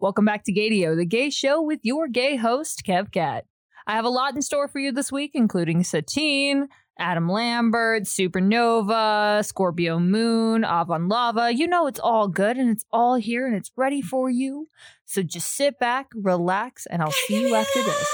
Welcome back to Gaydio, the gay show with your gay host, KevKat. I have a lot in store for you this week, including Satine, Adam Lambert, Supernova, Scorpio Moon, Avan Lava. You know it's all good and it's all here and it's ready for you. So just sit back, relax, and I'll see you after this.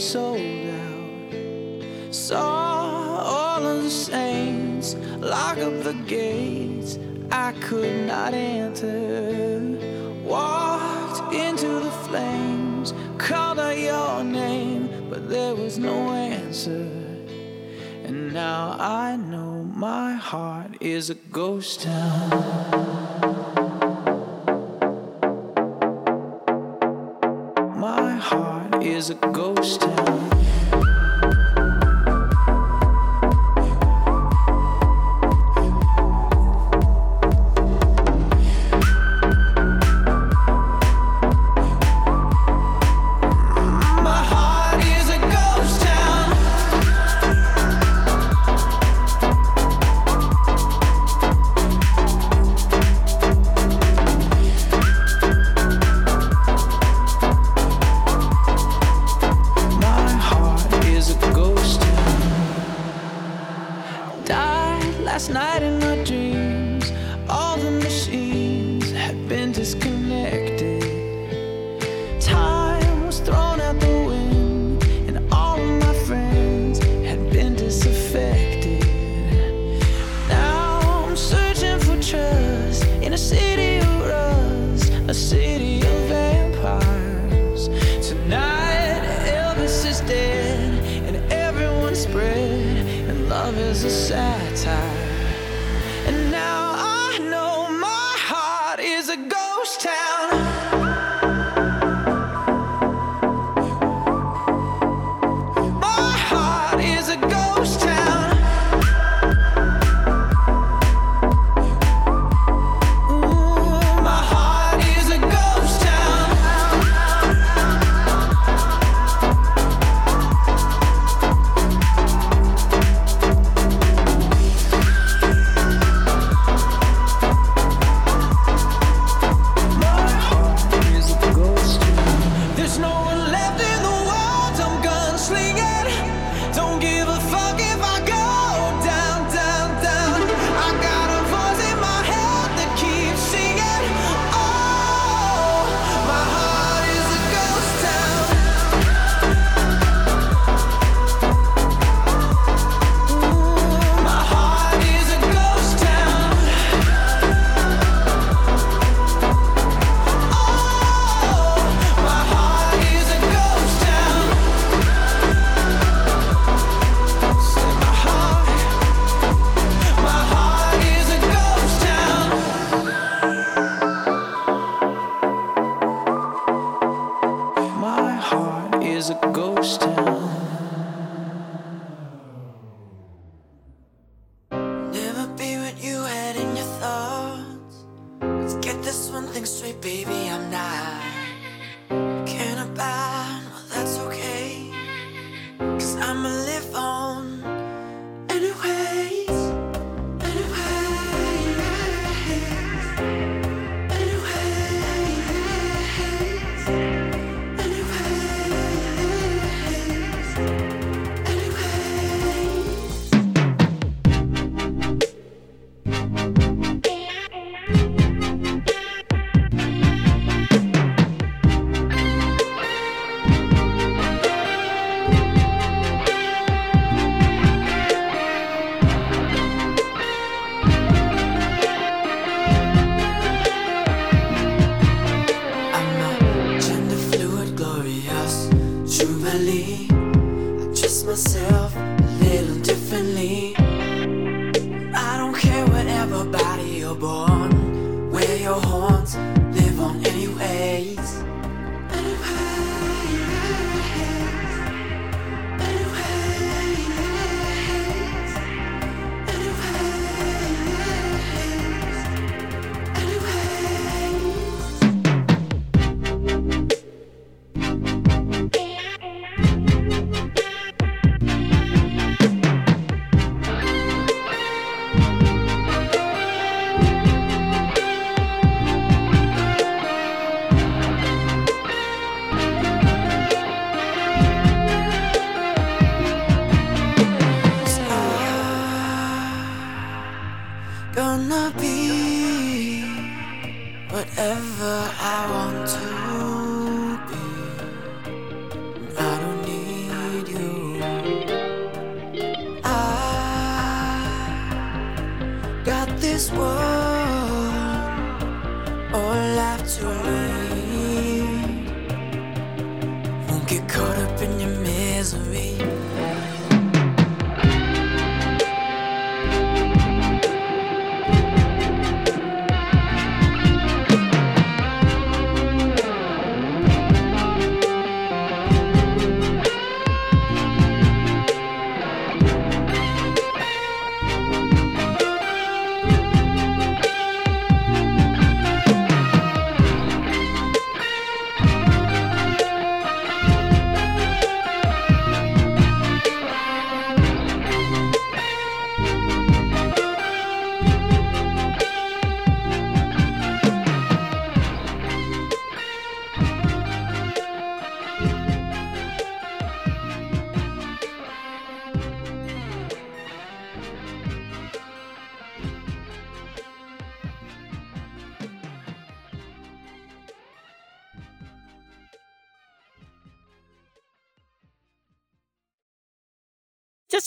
sold out. Saw all of the saints lock up the gates I could not enter. Walked into the flames, called out your name, but there was no answer. And now I know my heart is a ghost town. is a ghost town.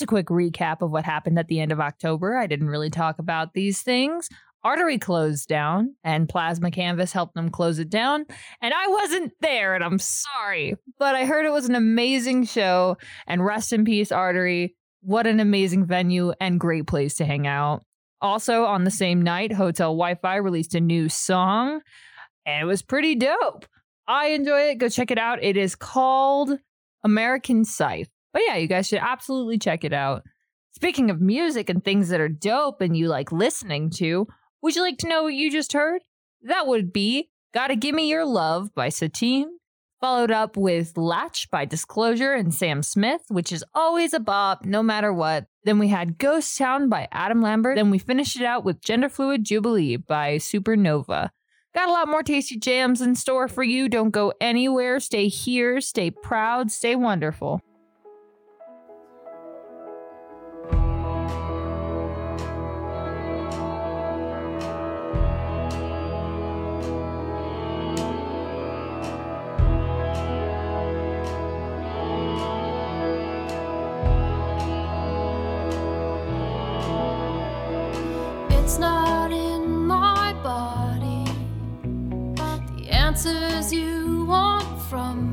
A quick recap of what happened at the end of October. I didn't really talk about these things. Artery closed down, and Plasma Canvas helped them close it down. And I wasn't there, and I'm sorry, but I heard it was an amazing show. And rest in peace, Artery. What an amazing venue and great place to hang out. Also, on the same night, Hotel Wi Fi released a new song, and it was pretty dope. I enjoy it. Go check it out. It is called American Scythe. But yeah, you guys should absolutely check it out. Speaking of music and things that are dope and you like listening to, would you like to know what you just heard? That would be Gotta Gimme Your Love by Satine, followed up with Latch by Disclosure and Sam Smith, which is always a bop no matter what. Then we had Ghost Town by Adam Lambert. Then we finished it out with Gender Fluid Jubilee by Supernova. Got a lot more tasty jams in store for you. Don't go anywhere. Stay here, stay proud, stay wonderful. Answers you want from me.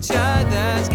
Each other's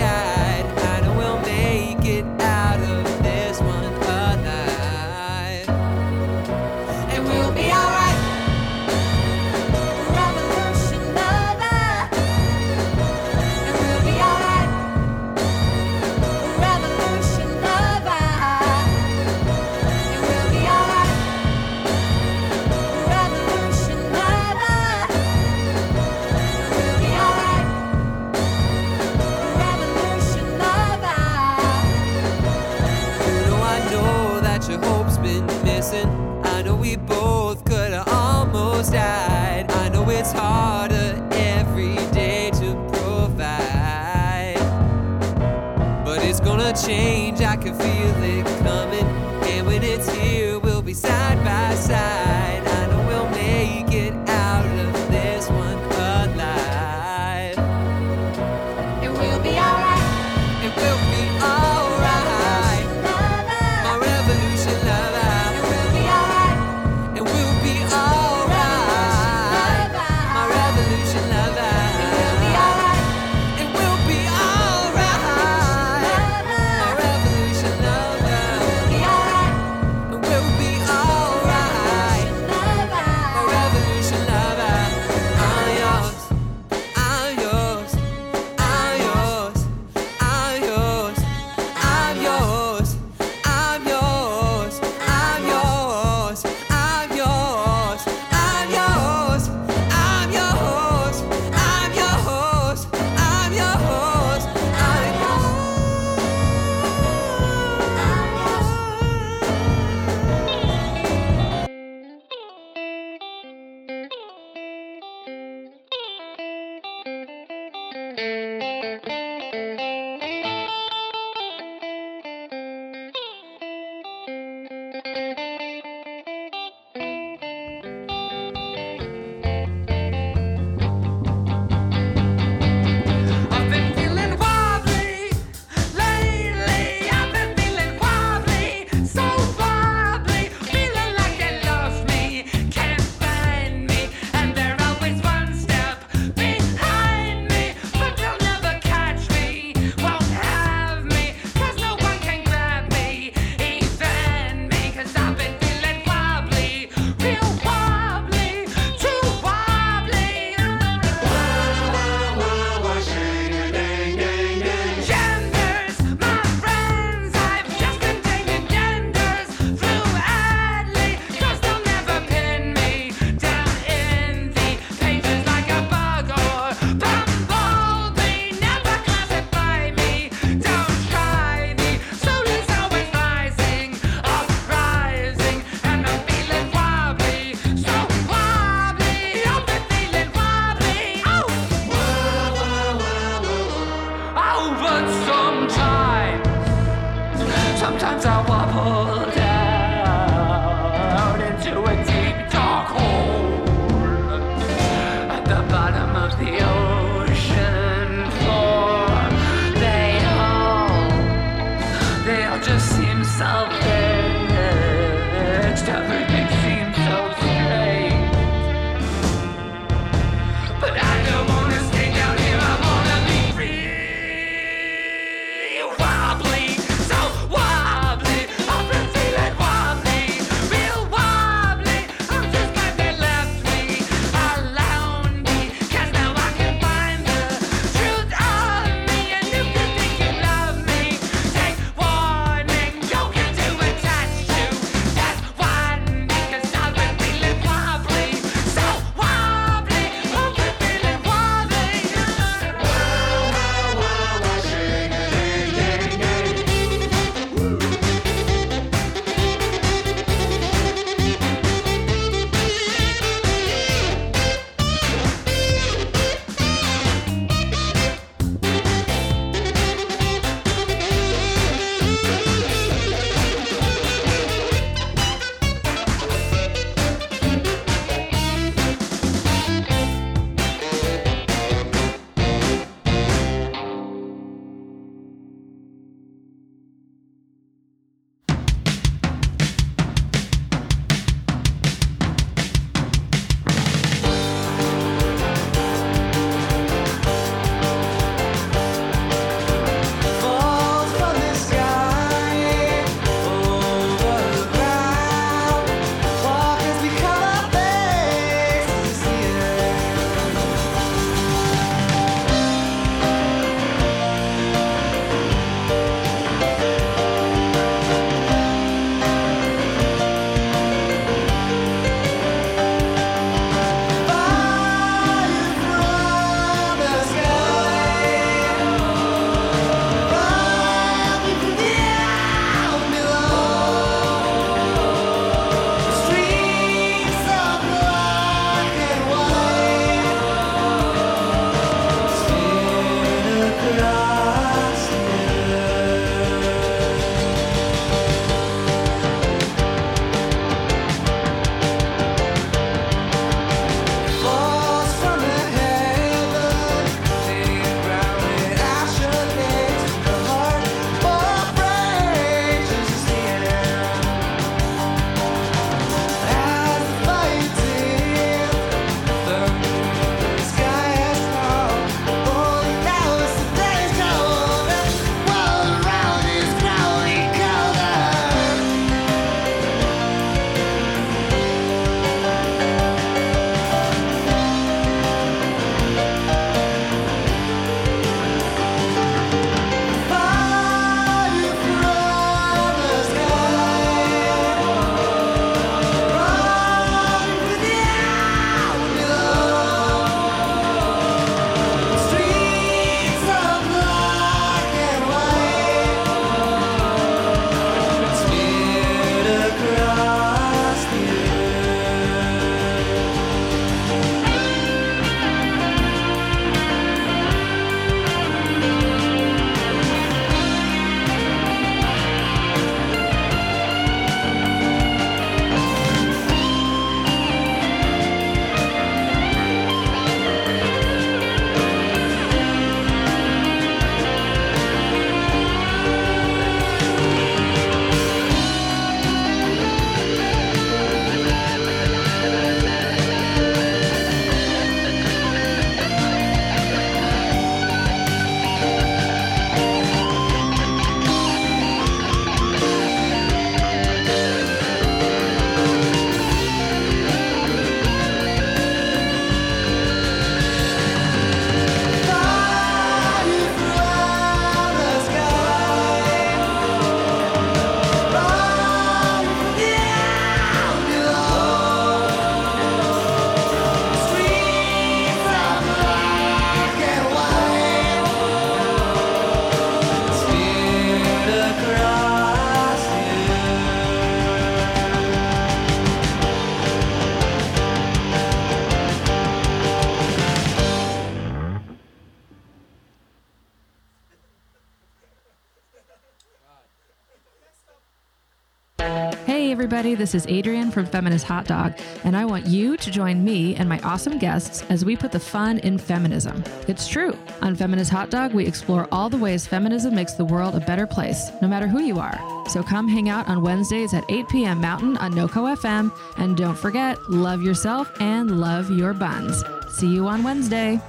Hey, everybody, this is Adrienne from Feminist Hot Dog, and I want you to join me and my awesome guests as we put the fun in feminism. It's true. On Feminist Hot Dog, we explore all the ways feminism makes the world a better place, no matter who you are. So come hang out on Wednesdays at 8 p.m. Mountain on NoCo FM, and don't forget, love yourself and love your buns. See you on Wednesday.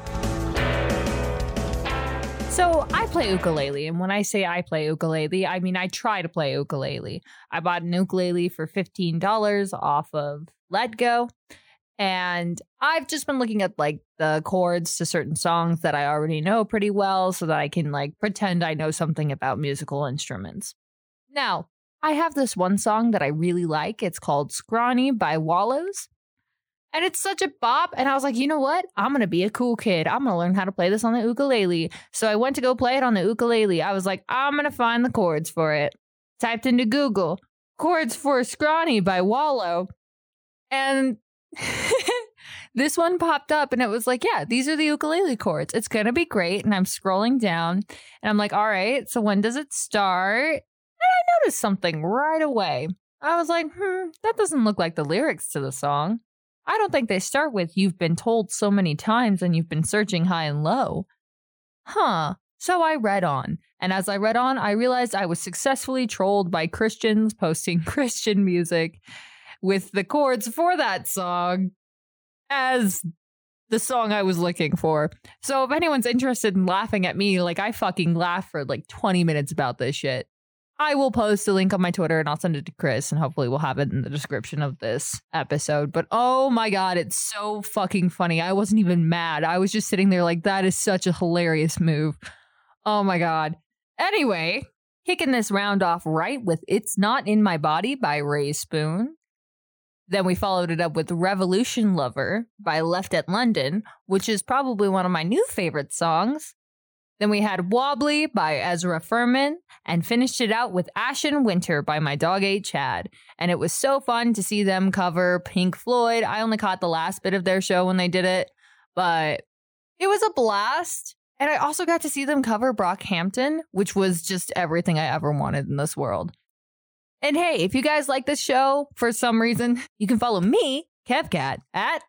So I play ukulele, and when I say I play ukulele, I mean I try to play ukulele. I bought an ukulele for fifteen dollars off of letgo, and I've just been looking at like the chords to certain songs that I already know pretty well, so that I can like pretend I know something about musical instruments. Now I have this one song that I really like. It's called "Scrawny" by Wallows. And it's such a bop. And I was like, you know what? I'm going to be a cool kid. I'm going to learn how to play this on the ukulele. So I went to go play it on the ukulele. I was like, I'm going to find the chords for it. Typed into Google, chords for Scrawny by Wallow. And this one popped up and it was like, yeah, these are the ukulele chords. It's going to be great. And I'm scrolling down and I'm like, all right, so when does it start? And I noticed something right away. I was like, hmm, that doesn't look like the lyrics to the song. I don't think they start with you've been told so many times and you've been searching high and low. Huh. So I read on. And as I read on, I realized I was successfully trolled by Christians posting Christian music with the chords for that song as the song I was looking for. So if anyone's interested in laughing at me, like I fucking laughed for like 20 minutes about this shit. I will post a link on my Twitter and I'll send it to Chris and hopefully we'll have it in the description of this episode. But oh my God, it's so fucking funny. I wasn't even mad. I was just sitting there like, that is such a hilarious move. Oh my God. Anyway, kicking this round off right with It's Not in My Body by Rae Spoon. Then we followed it up with Revolution Lover by Left at London, which is probably one of my new favorite songs. Then we had Wobbly by Ezra Furman and finished it out with Ashen Winter by My Dog Ate Chad. And it was so fun to see them cover Pink Floyd. I only caught the last bit of their show when they did it, but it was a blast. And I also got to see them cover Brockhampton, which was just everything I ever wanted in this world. And hey, if you guys like this show for some reason, you can follow me, KevKat, at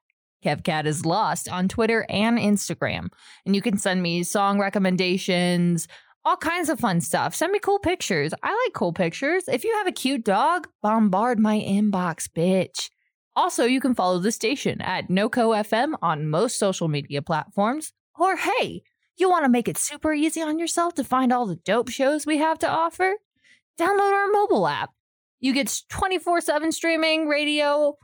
KevKat is Lost on Twitter and Instagram. And you can send me song recommendations, all kinds of fun stuff. Send me cool pictures. I like cool pictures. If you have a cute dog, bombard my inbox, bitch. Also, you can follow the station at NoCo FM on most social media platforms. Or hey, you want to make it super easy on yourself to find all the dope shows we have to offer? Download our mobile app. You get 24 7 streaming radio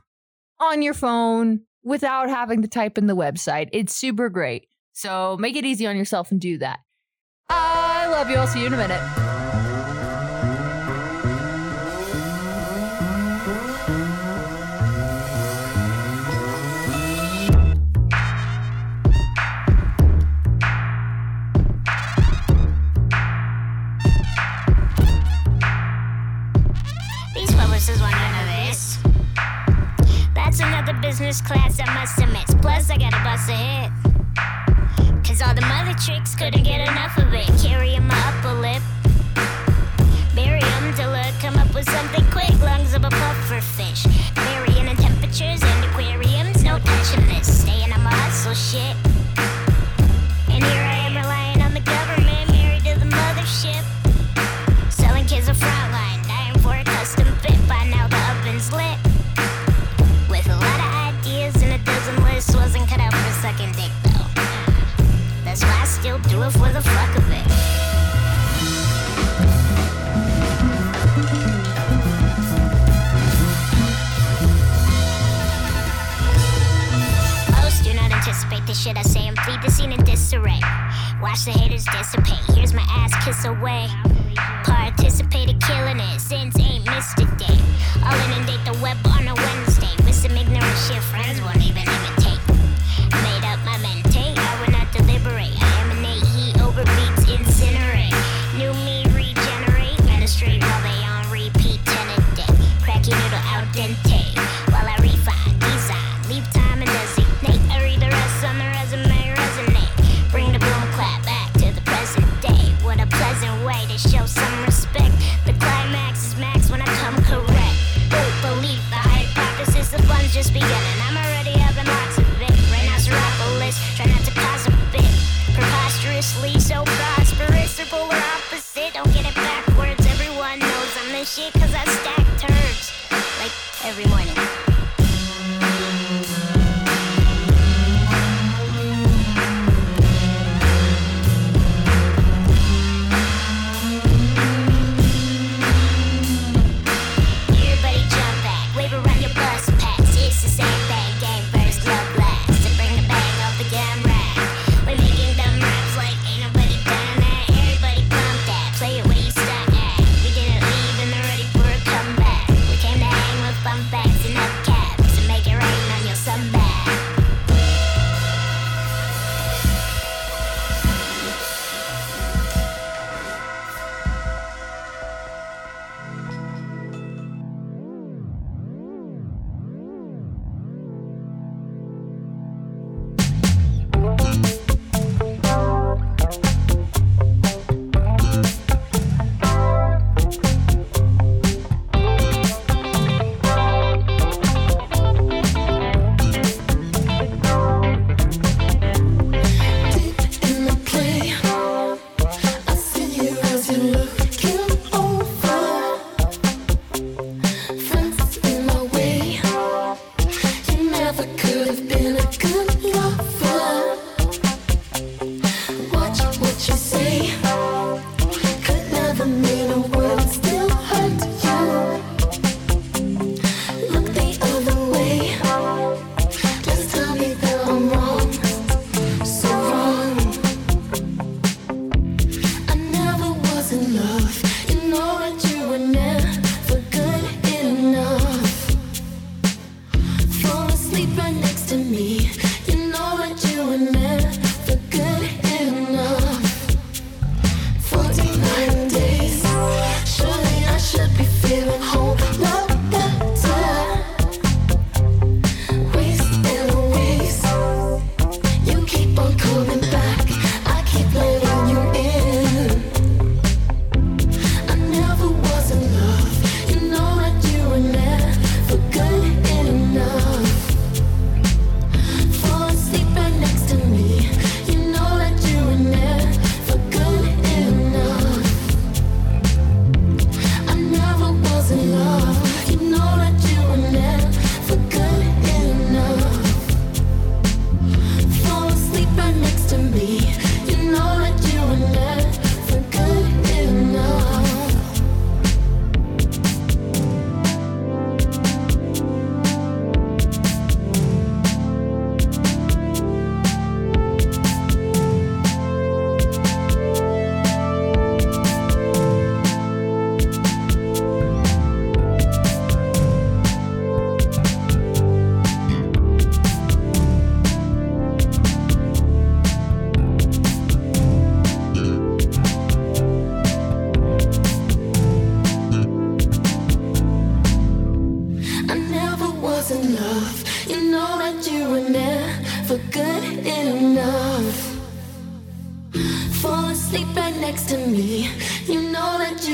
on your phone without having to type in the website. It's super great. So make it easy on yourself and do that. I love you. I'll see you in a minute. That's another business class I must missed. Plus, I gotta bust a hit. Cause all the mother tricks couldn't get enough of it. Carry my upper lip. Bury 'em till I come up with something quick. Lungs of a puffer fish. Varying in temperatures and aquariums. No touching this. Staying on my hustle shit. Shit I say and plead the scene in disarray. Watch the haters dissipate. Here's my ass kiss away. Participated killing it since ain't missed a day. I'll inundate the web on a Wednesday with some ignorant shit friends won't even shit cause I stack turds. Like every morning.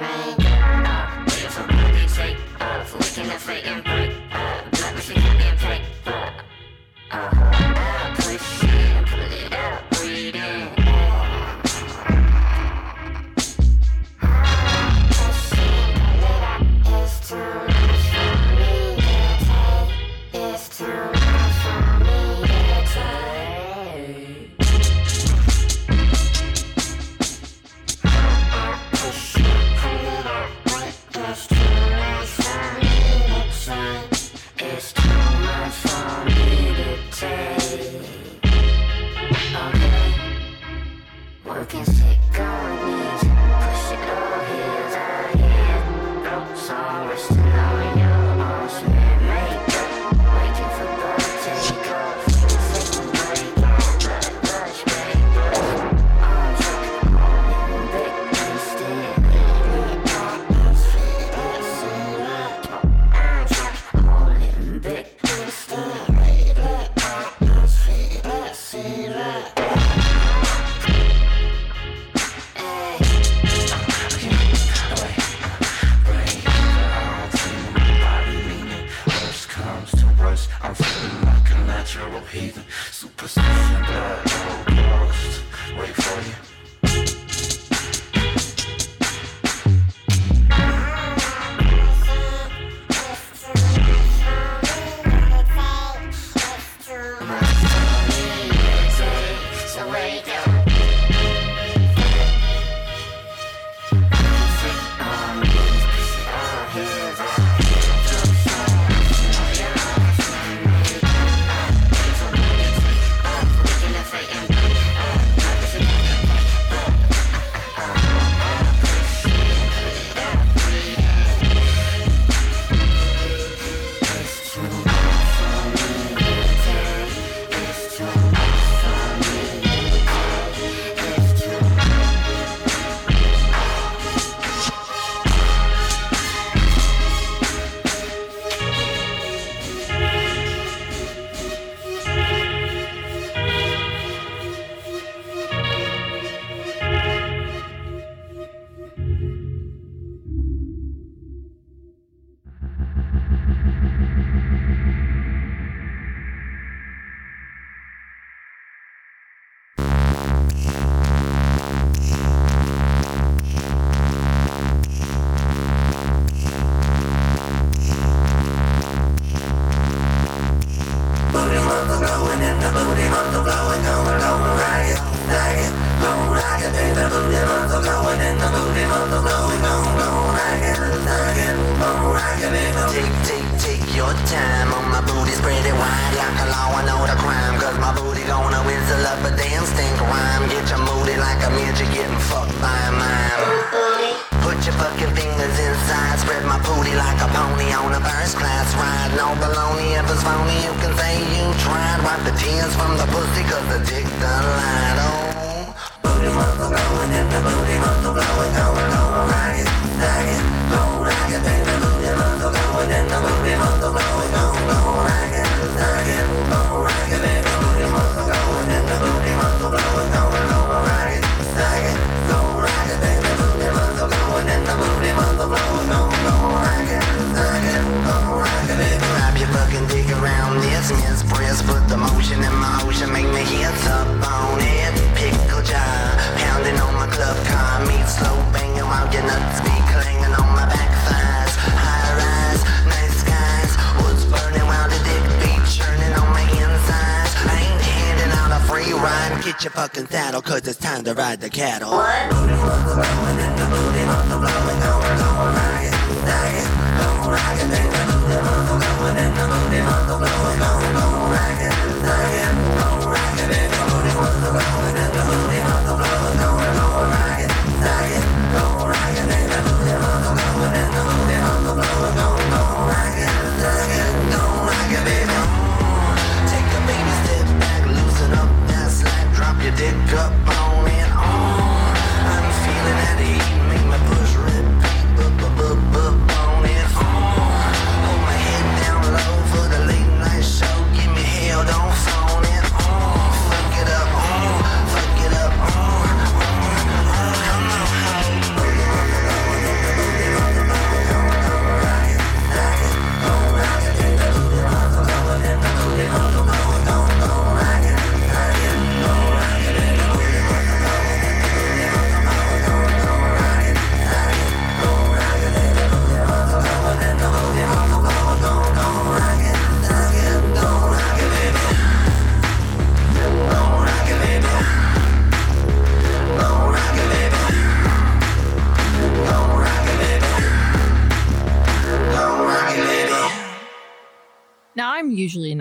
main. Waiting for me say, oh, off, looking at fate and break. phony, if it's phony, you can say you tried. Wipe the tears from the pussy, cause the dick done lied. Oh, booty muscle going, if the booty muscle going, going. Oh, your fucking saddle, cause it's time to ride the cattle. What?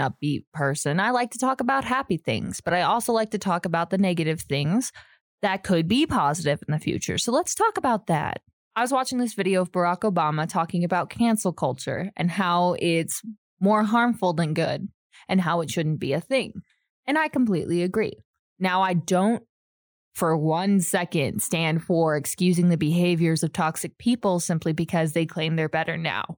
Upbeat person. I like to talk about happy things, but I also like to talk about the negative things that could be positive in the future. So let's talk about that. I was watching this video of Barack Obama talking about cancel culture and how it's more harmful than good and how it shouldn't be a thing. And I completely agree. Now, I don't for one second stand for excusing the behaviors of toxic people simply because they claim they're better now.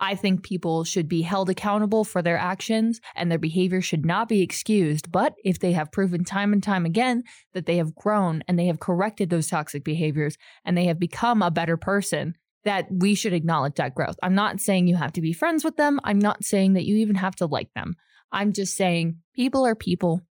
I think people should be held accountable for their actions and their behavior should not be excused. But if they have proven time and time again that they have grown and they have corrected those toxic behaviors and they have become a better person, that we should acknowledge that growth. I'm not saying you have to be friends with them. I'm not saying that you even have to like them. I'm just saying people are people.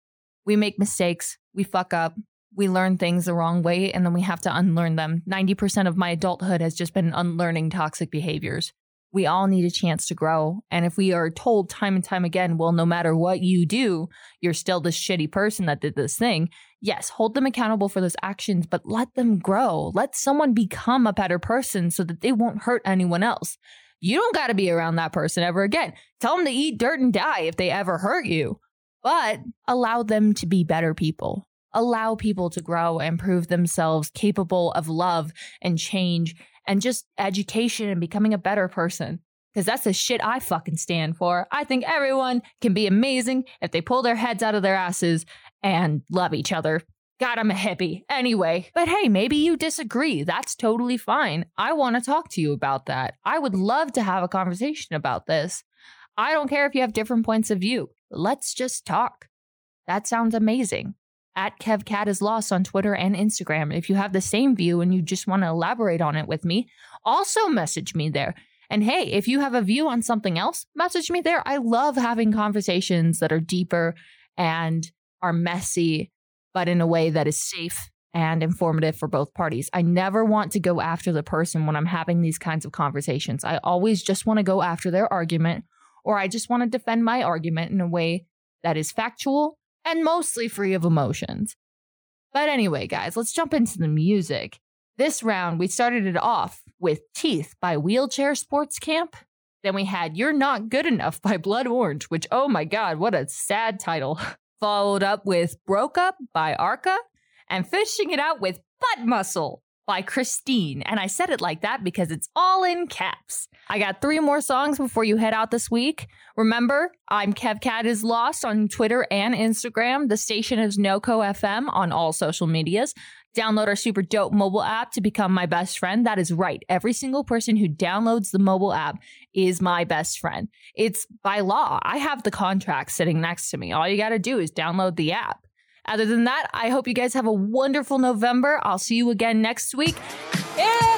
We make mistakes, we fuck up, we learn things the wrong way, and then we have to unlearn them. 90% of my adulthood has just been unlearning toxic behaviors we all need a chance to grow. And if we are told time and time again, well, no matter what you do, you're still this shitty person that did this thing, yes, hold them accountable for those actions, but let them grow. Let someone become a better person so that they won't hurt anyone else. You don't got to be around that person ever again. Tell them to eat dirt and die if they ever hurt you, but allow them to be better people. Allow people to grow and prove themselves capable of love and change and just education and becoming a better person. Because that's the shit I fucking stand for. I think everyone can be amazing if they pull their heads out of their asses and love each other. God, I'm a hippie. Anyway, but hey, maybe you disagree. That's totally fine. I want to talk to you about that. I would love to have a conversation about this. I don't care if you have different points of view. Let's just talk. That sounds amazing at KevKat is lost on Twitter and Instagram. If you have the same view and you just want to elaborate on it with me, also message me there. And hey, if you have a view on something else, message me there. I love having conversations that are deeper and are messy, but in a way that is safe and informative for both parties. I never want to go after the person when I'm having these kinds of conversations. I always just want to go after their argument, or I just want to defend my argument in a way that is factual and mostly free of emotions. But anyway, guys, let's jump into the music. This round, we started it off with Teeth by Wheelchair Sports Camp. Then we had You're Not Good Enough by Blood Orange, which, oh my God, what a sad title. Followed up with Broke Up by Arca, and finishing it out with Butt Muscle by Christine. And I said it like that because it's all in caps. I got three more songs before you head out this week. Remember, I'm KevKat is Lost on Twitter and Instagram. The station is NoCo FM on all social medias. Download our super dope mobile app to become my best friend. That is right. Every single person who downloads the mobile app is my best friend. It's by law. I have the contract sitting next to me. All you got to do is download the app. Other than that, I hope you guys have a wonderful November. I'll see you again next week. Yeah.